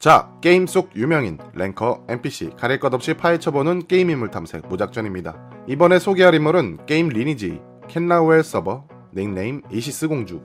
자, 게임 속 유명인, 랭커, NPC, 가릴 것 없이 파헤쳐보는 게임 인물 탐색 무작전입니다. 이번에 소개할 인물은 게임 리니지, 켄라우엘 서버, 닉네임 이시스 공주.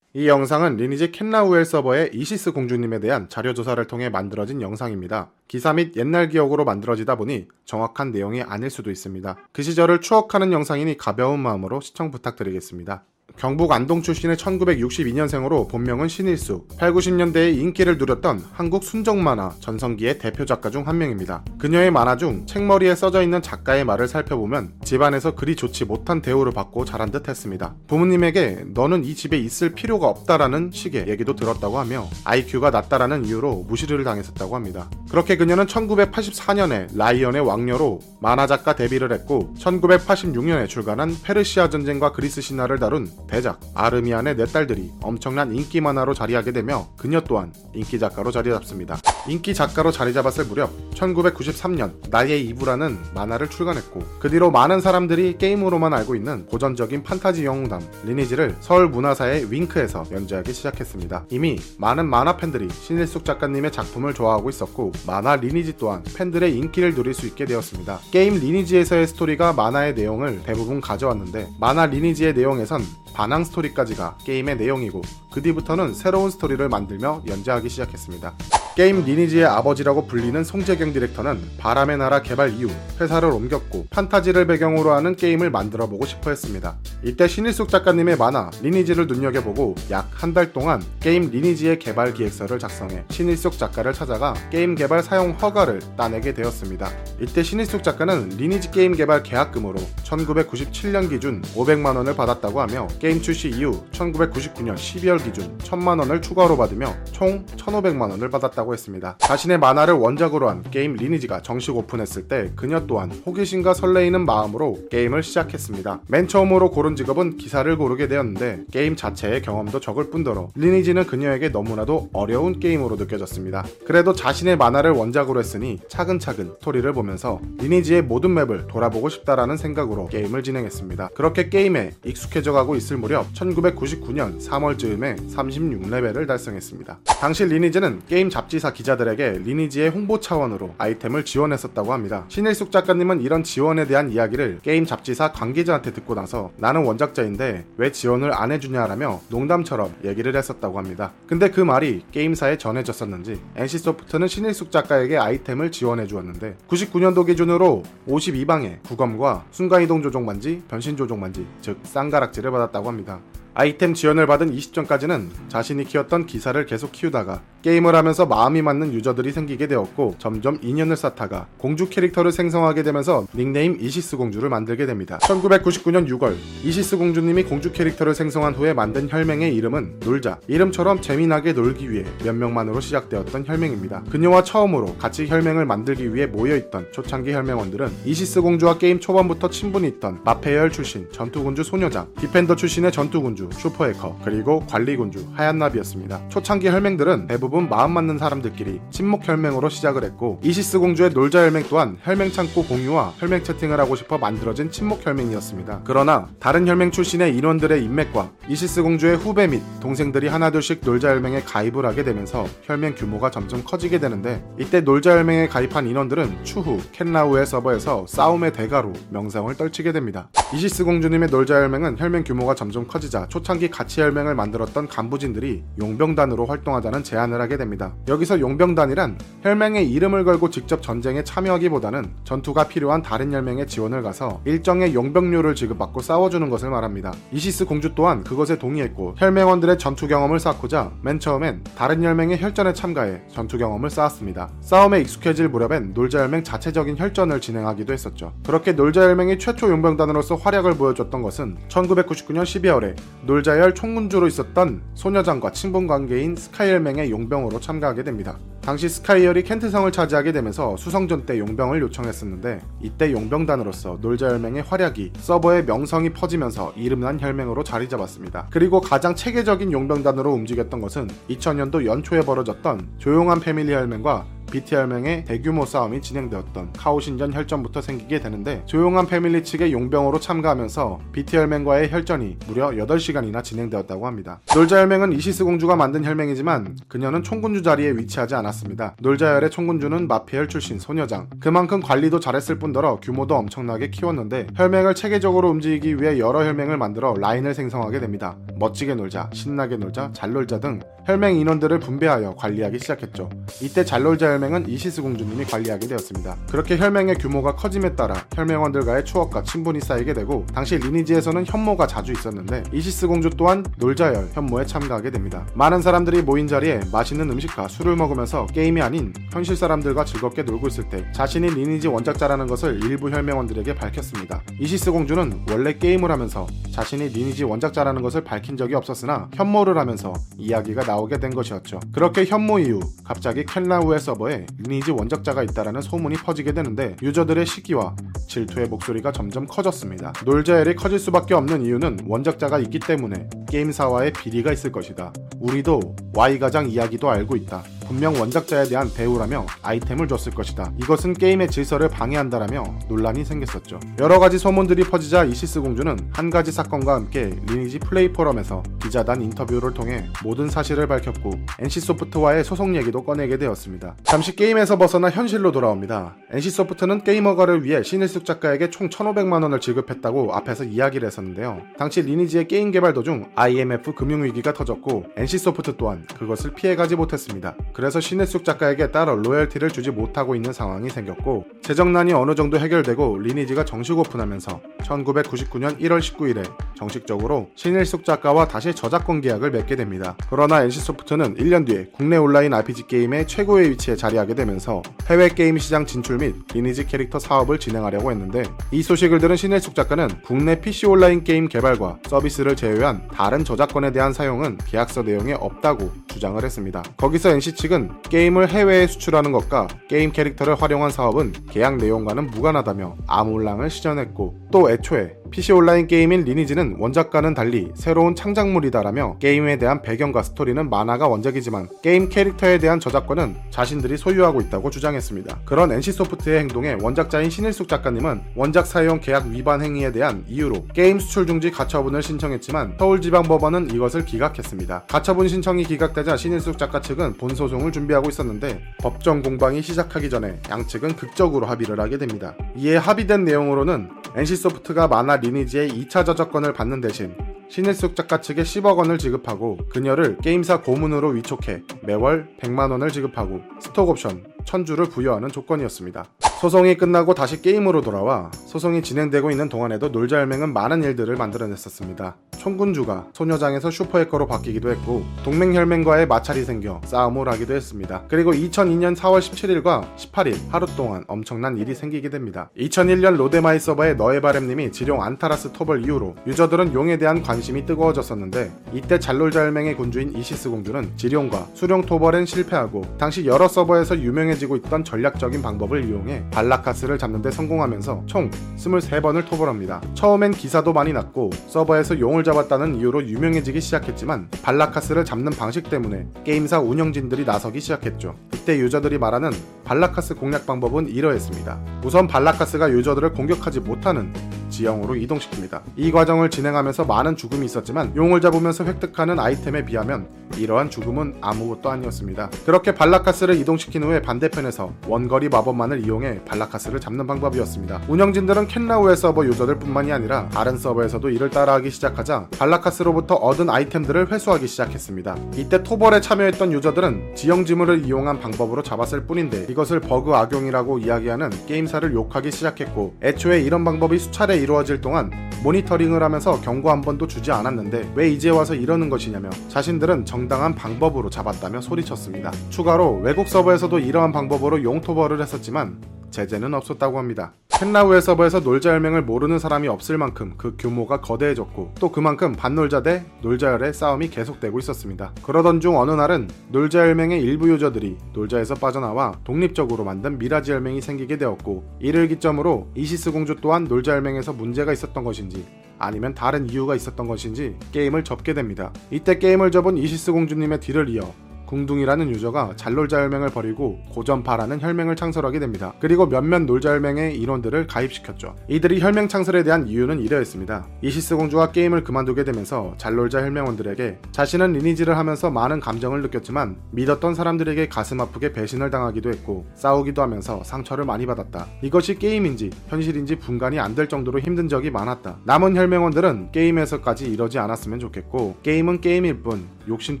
이 영상은 리니지 켄라우엘 서버의 이시스 공주님에 대한 자료 조사를 통해 만들어진 영상입니다. 기사 및 옛날 기억으로 만들어지다 보니 정확한 내용이 아닐 수도 있습니다. 그 시절을 추억하는 영상이니 가벼운 마음으로 시청 부탁드리겠습니다. 경북 안동 출신의 1962년생으로 본명은 신일숙, 8, 90년대에 인기를 누렸던 한국 순정 만화 전성기의 대표 작가 중 한 명입니다. 그녀의 만화 중 책머리에 써져 있는 작가의 말을 살펴보면 집안에서 그리 좋지 못한 대우를 받고 자란 듯 했습니다. 부모님에게 너는 이 집에 있을 필요가 없다라는 식의 얘기도 들었다고 하며 IQ가 낮다라는 이유로 무시를 당했었다고 합니다. 그렇게 그녀는 1984년에 라이언의 왕녀로 만화 작가 데뷔를 했고 1986년에 출간한 페르시아 전쟁과 그리스 신화를 다룬 대작 아르미안의 네 딸들이 엄청난 인기 만화로 자리하게 되며 그녀 또한 인기 작가로 자리 잡습니다. 인기 작가로 자리 잡았을 무렵 1993년 나의 이브라는 만화를 출간했고 그 뒤로 많은 사람들이 게임으로만 알고 있는 고전적인 판타지 영웅담 리니지를 서울 문화사의 윙크에서 연재하기 시작했습니다. 이미 많은 만화 팬들이 신일숙 작가님의 작품을 좋아하고 있었고 만화 리니지 또한 팬들의 인기를 누릴 수 있게 되었습니다. 게임 리니지에서의 스토리가 만화의 내용을 대부분 가져왔는데 만화 리니지의 내용에선 반왕 스토리까지가 게임의 내용이고 그 뒤부터는 새로운 스토리를 만들며 연재하기 시작했습니다. 게임 리니지의 아버지라고 불리는 송재경 디렉터는 바람의 나라 개발 이후 회사를 옮겼고 판타지를 배경으로 하는 게임을 만들어 보고 싶어 했습니다. 이때 신일숙 작가님의 만화 리니지를 눈여겨보고 약 한 달 동안 게임 리니지의 개발 기획서를 작성해 신일숙 작가를 찾아가 게임 개발 사용 허가를 따내게 되었습니다. 이때 신일숙 작가는 리니지 게임 개발 계약금으로 1997년 기준 500만 원을 받았다고 하며 게임 출시 이후 1999년 12월 기준 1000만 원을 추가로 받으며 총 1500만 원을 받았다고 했습니다. 자신의 만화를 원작으로 한 게임 리니지가 정식 오픈했을 때 그녀 또한 호기심과 설레이는 마음으로 게임을 시작했습니다. 맨 처음으로 고른 직업은 기사를 고르게 되었는데 게임 자체의 경험도 적을 뿐더러 리니지는 그녀에게 너무나도 어려운 게임으로 느껴졌습니다. 그래도 자신의 만화를 원작으로 했으니 차근차근 스토리를 보면서 리니지의 모든 맵을 돌아보고 싶다라는 생각으로 게임을 진행했습니다. 그렇게 게임에 익숙해져 가고 있을 무렵 1999년 3월쯤에 36레벨을 달성했습니다. 당시 리니지는 게임 잡지 사 기자들에게 리니지의 홍보 차원으로 아이템을 지원했었다고 합니다. 신일숙 작가님은 이런 지원에 대한 이야기를 게임 잡지사 관계자한테 듣고 나서 나는 원작자인데 왜 지원을 안 해주냐라며 농담처럼 얘기를 했었다고 합니다. 근데 그 말이 게임사에 전해졌었는지 NC소프트는 신일숙 작가에게 아이템을 지원해 주었는데 99년도 기준으로 52방의 구검과 순간이동 조종 반지, 변신 조종 반지, 즉 쌍가락지를 받았다고 합니다. 아이템 지원을 받은 이 시점까지는 자신이 키웠던 기사를 계속 키우다가 게임을 하면서 마음이 맞는 유저들이 생기게 되었고 점점 인연을 쌓다가 공주 캐릭터를 생성하게 되면서 닉네임 이시스 공주를 만들게 됩니다. 1999년 6월 이시스 공주님이 공주 캐릭터를 생성한 후에 만든 혈맹의 이름은 놀자 이름처럼 재미나게 놀기 위해 몇 명만으로 시작되었던 혈맹입니다. 그녀와 처음으로 같이 혈맹을 만들기 위해 모여있던 초창기 혈맹원들은 이시스 공주와 게임 초반부터 친분이 있던 마페열 출신 전투군주 소녀장 디펜더 출신의 전투군주 슈퍼해커 그리고 관리군주 하얀나비였습니다. 초창기 혈맹들은 대부분 마음 맞는 사람들끼리 친목 혈맹으로 시작을 했고 이시스 공주의 놀자 혈맹 또한 혈맹 창고 공유와 혈맹 채팅을 하고 싶어 만들어진 친목 혈맹이었습니다. 그러나 다른 혈맹 출신의 인원들의 인맥과 이시스 공주의 후배 및 동생들이 하나둘씩 놀자 혈맹에 가입을 하게 되면서 혈맹 규모가 점점 커지게 되는데 이때 놀자 혈맹에 가입한 인원들은 추후 켄라우의 서버에서 싸움의 대가로 명성을 떨치게 됩니다. 이시스 공주님의 놀자 혈맹은 혈맹 규모가 점점 커지자 초창기 가치 혈맹을 만들었던 간부진들이 용병단으로 활동하자는 제안을 하게 됩니다. 여기서 용병단이란 혈맹의 이름을 걸고 직접 전쟁에 참여하기보다는 전투가 필요한 다른 혈맹에 지원을 가서 일정의 용병료를 지급받고 싸워주는 것을 말합니다. 이시스 공주 또한 그것에 동의했고 혈맹원들의 전투 경험을 쌓고자 맨 처음엔 다른 혈맹의 혈전에 참가해 전투 경험을 쌓았습니다. 싸움에 익숙해질 무렵엔 놀자 혈맹 자체적인 혈전을 진행하기도 했었죠. 그렇게 놀자 혈맹이 최초 용병단으로서 활약을 보여줬던 것은 1999년 12월에 놀자열 총군주로 있었던 소녀장과 친분 관계인 스카이열맹의 용병 으로 참가하게 됩니다. 당시 스카이열이 켄트성을 차지하게 되면서 수성전 때 용병을 요청했었는데 이때 용병단으로서 놀자열맹의 활약이 서버의 명성이 퍼지면서 이름난 혈맹으로 자리 잡았습니다. 그리고 가장 체계적인 용병단으로 움직였던 것은 2000년도 연초에 벌어졌던 조용한 패밀리 혈맹과 BTR명의 대규모 싸움이 진행되었던 카오신전 혈전부터 생기게 되는데 조용한 패밀리 측의 용병으로 참가하면서 BTR명과의 혈전이 무려 8시간이나 진행되었다고 합니다. 놀자 혈맹은 이시스 공주가 만든 혈맹이지만 그녀는 총군주 자리에 위치하지 않았습니다. 놀자혈의 총군주는 마피엘 출신 소녀장. 그만큼 관리도 잘했을 뿐더러 규모도 엄청나게 키웠는데 혈맹을 체계적으로 움직이기 위해 여러 혈맹을 만들어 라인을 생성하게 됩니다. 멋지게 놀자, 신나게 놀자, 잘 놀자 등 혈맹 인원들을 분배하여 관리하기 시작했죠. 이때 잘 놀자 혈맹은 이시스 공주님이 관리하게 되었습니다. 그렇게 혈맹의 규모가 커짐에 따라 혈맹원들과의 추억과 친분이 쌓이게 되고 당시 리니지에서는 현모가 자주 있었는데 이시스 공주 또한 놀자열 현모에 참가하게 됩니다. 많은 사람들이 모인 자리에 맛있는 음식과 술을 먹으면서 게임이 아닌 현실 사람들과 즐겁게 놀고 있을 때 자신이 리니지 원작자라는 것을 일부 혈맹원들에게 밝혔습니다. 이시스 공주는 원래 게임을 하면서 자신이 리니지 원작자라는 것을 밝힌 적이 없었으나 현모를 하면서 이야기가 나오게 된 것이었죠. 그렇게 현모 이후 갑자기 켄라우의 서버에 리니지 원작자가 있다라는 소문이 퍼지게 되는데 유저들의 시기와 질투의 목소리가 점점 커졌습니다. 놀자엘이 커질 수밖에 없는 이유는 원작자가 있기 때문에 게임사와의 비리가 있을 것이다. 우리도 Y가장 이야기도 알고 있다. 분명 원작자에 대한 대우라며 아이템을 줬을 것이다. 이것은 게임의 질서를 방해한다라며 논란이 생겼었죠. 여러 가지 소문들이 퍼지자 이시스 공주는 한 가지 사건과 함께 리니지 플레이 포럼에서 기자단 인터뷰를 통해 모든 사실을 밝혔고 NC소프트와의 소송 얘기도 꺼내게 되었습니다. 잠시 게임에서 벗어나 현실로 돌아옵니다. NC소프트는 게이머가를 위해 신일숙 작가에게 총 1,500만 원을 지급했다고 앞에서 이야기를 했었는데요. 당시 리니지의 게임 개발 도중 IMF 금융위기가 터졌고 NC소프트 또한 그것을 피해가지 못했습니다. 그래서 신혜숙 작가에게 따로 로열티를 주지 못하고 있는 상황이 생겼고 재정난이 어느 정도 해결되고 리니지가 정식 오픈하면서 1999년 1월 19일에 정식적으로 신일숙 작가와 다시 저작권 계약을 맺게 됩니다. 그러나 NC소프트는 1년 뒤에 국내 온라인 RPG 게임의 최고의 위치에 자리하게 되면서 해외 게임 시장 진출 및 리니지 캐릭터 사업을 진행하려고 했는데 이 소식을 들은 신일숙 작가는 국내 PC 온라인 게임 개발과 서비스를 제외한 다른 저작권에 대한 사용은 계약서 내용에 없다고 주장을 했습니다. 거기서 NC 측은 게임을 해외에 수출하는 것과 게임 캐릭터를 활용한 사업은 계약 내용과는 무관하다며 아몰랑을 시전했고 또 애초에 PC 온라인 게임인 리니지는 원작과는 달리 새로운 창작물이다라며 게임에 대한 배경과 스토리는 만화가 원작이지만 게임 캐릭터에 대한 저작권은 자신들이 소유하고 있다고 주장했습니다. 그런 NC소프트의 행동에 원작자인 신일숙 작가님은 원작 사용 계약 위반 행위에 대한 이유로 게임 수출 중지 가처분을 신청했지만 서울지방법원은 이것을 기각했습니다. 가처분 신청이 기각되자 신일숙 작가 측은 본소송을 준비하고 있었는데 법정 공방이 시작하기 전에 양측은 극적으로 합의를 하게 됩니다. 이에 합의된 내용으로는 NC소프트가 만화 리니지의 2차 저작권을 받는 대신 신일숙 작가 측에 10억 원을 지급하고 그녀를 게임사 고문으로 위촉해 매월 100만 원을 지급하고 스톡 옵션 1000주를 부여하는 조건이었습니다. 소송이 끝나고 다시 게임으로 돌아와 소송이 진행되고 있는 동안에도 놀자혈맹은 많은 일들을 만들어냈었습니다. 총군주가 소녀장에서 슈퍼해커로 바뀌기도 했고 동맹혈맹과의 마찰이 생겨 싸움을 하기도 했습니다. 그리고 2002년 4월 17일과 18일 하루 동안 엄청난 일이 생기게 됩니다. 2001년 로데마이 서버의 너의 바램님이 지룡 안타라스 토벌 이후로 유저들은 용에 대한 관심 이 뜨거워졌었는데 이때 잘놀자혈맹의 군주인 이시스 공주는 지룡과 수룡 토벌엔 실패하고 당시 여러 서버에서 유명해지고 있던 전략적인 방법을 이용해 발라카스를 잡는데 성공하면서 총 23번을 토벌합니다. 처음엔 기사도 많이 났고 서버에서 용을 잡았다는 이유로 유명해지기 시작했지만 발라카스를 잡는 방식 때문에 게임사 운영진들이 나서기 시작했죠. 이때 유저들이 말하는 발라카스 공략 방법은 이러했습니다. 우선 발라카스가 유저들을 공격하지 못하는 지형으로 이동시킵니다. 이 과정을 진행하면서 많은 죽음이 있었지만 용을 잡으면서 획득하는 아이템에 비하면 이러한 죽음은 아무것도 아니었습니다. 그렇게 발라카스를 이동시킨 후에 반대편에서 원거리 마법만을 이용해 발라카스를 잡는 방법이었습니다. 운영진들은 켄라우헬 서버 유저들 뿐만이 아니라 다른 서버에서도 이를 따라하기 시작하자 발라카스로부터 얻은 아이템들을 회수하기 시작했습니다. 이때 토벌에 참여했던 유저들은 지형 지물을 이용한 방법으로 잡았을 뿐인데 이것을 버그 악용이라고 이야기하는 게임사를 욕하기 시작했고 애초에 이런 방법이 수차례 이루어질 동안 모니터링을 하면서 경고 한 번도 주지 않았는데 왜 이제 와서 이러는 것이냐며 자신들은 정당한 방법으로 잡았다며 소리쳤습니다. 추가로 외국 서버에서도 이러한 방법으로 용토벌을 했었지만 제재는 없었다고 합니다. 켄라우헬 서버에서 놀자 혈맹을 모르는 사람이 없을 만큼 그 규모가 거대해졌고 또 그만큼 반놀자 대 놀자혈의 싸움이 계속되고 있었습니다. 그러던 중 어느 날은 놀자 혈맹의 일부 유저들이 놀자에서 빠져나와 독립적으로 만든 미라지 혈맹이 생기게 되었고 이를 기점으로 이시스 공주 또한 놀자 혈맹에서 문제가 있었던 것인지 아니면 다른 이유가 있었던 것인지 게임을 접게 됩니다. 이때 게임을 접은 이시스 공주님의 뒤를 이어 궁둥이라는 유저가 잘놀자 혈맹을 버리고 고전파라는 혈맹을 창설하게 됩니다. 그리고 몇몇 놀자 혈맹의 인원들을 가입시켰죠. 이들이 혈맹 창설에 대한 이유는 이러했습니다. 이시스 공주가 게임을 그만두게 되면서 잘놀자 혈맹원들에게 자신은 리니지를 하면서 많은 감정을 느꼈지만 믿었던 사람들에게 가슴 아프게 배신을 당하기도 했고 싸우기도 하면서 상처를 많이 받았다. 이것이 게임인지 현실인지 분간이 안 될 정도로 힘든 적이 많았다. 남은 혈맹원들은 게임에서까지 이러지 않았으면 좋겠고 게임은 게임일 뿐 욕심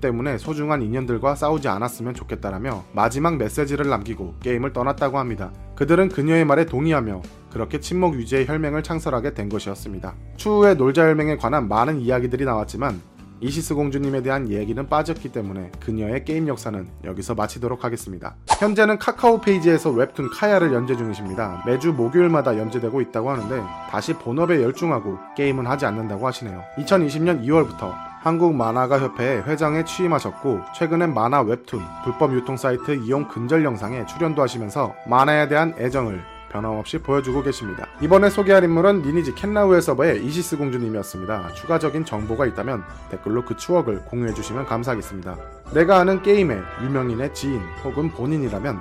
때문에 소중한 인연들과 싸우지 않았으면 좋겠다라며 마지막 메시지를 남기고 게임을 떠났다고 합니다. 그들은 그녀의 말에 동의하며 그렇게 침묵 유지의 혈맹을 창설하게 된 것이었습니다. 추후에 놀자 혈맹에 관한 많은 이야기들이 나왔지만 이시스 공주님에 대한 얘기는 빠졌기 때문에 그녀의 게임 역사는 여기서 마치도록 하겠습니다. 현재는 카카오 페이지에서 웹툰 카야를 연재 중이십니다. 매주 목요일마다 연재되고 있다고 하는데 다시 본업에 열중하고 게임은 하지 않는다고 하시네요. 2020년 2월부터 한국 만화가 협회의 회장에 취임하셨고 최근엔 만화 웹툰 불법 유통 사이트 이용 근절 영상에 출연도 하시면서 만화에 대한 애정을 변함없이 보여주고 계십니다. 이번에 소개할 인물은 리니지 캔라우엘 서버의 이시스 공주님이었습니다. 추가적인 정보가 있다면 댓글로 그 추억을 공유해주시면 감사하겠습니다. 내가 아는 게임의 유명인의 지인 혹은 본인이라면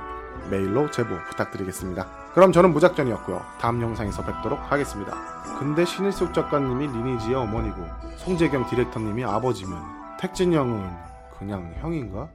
메일로 제보 부탁드리겠습니다. 그럼 저는 무작전이었고요. 다음 영상에서 뵙도록 하겠습니다. 근데 신일숙 작가님이 리니지의 어머니고 송재경 디렉터님이 아버지면 택진 형은 그냥 형인가?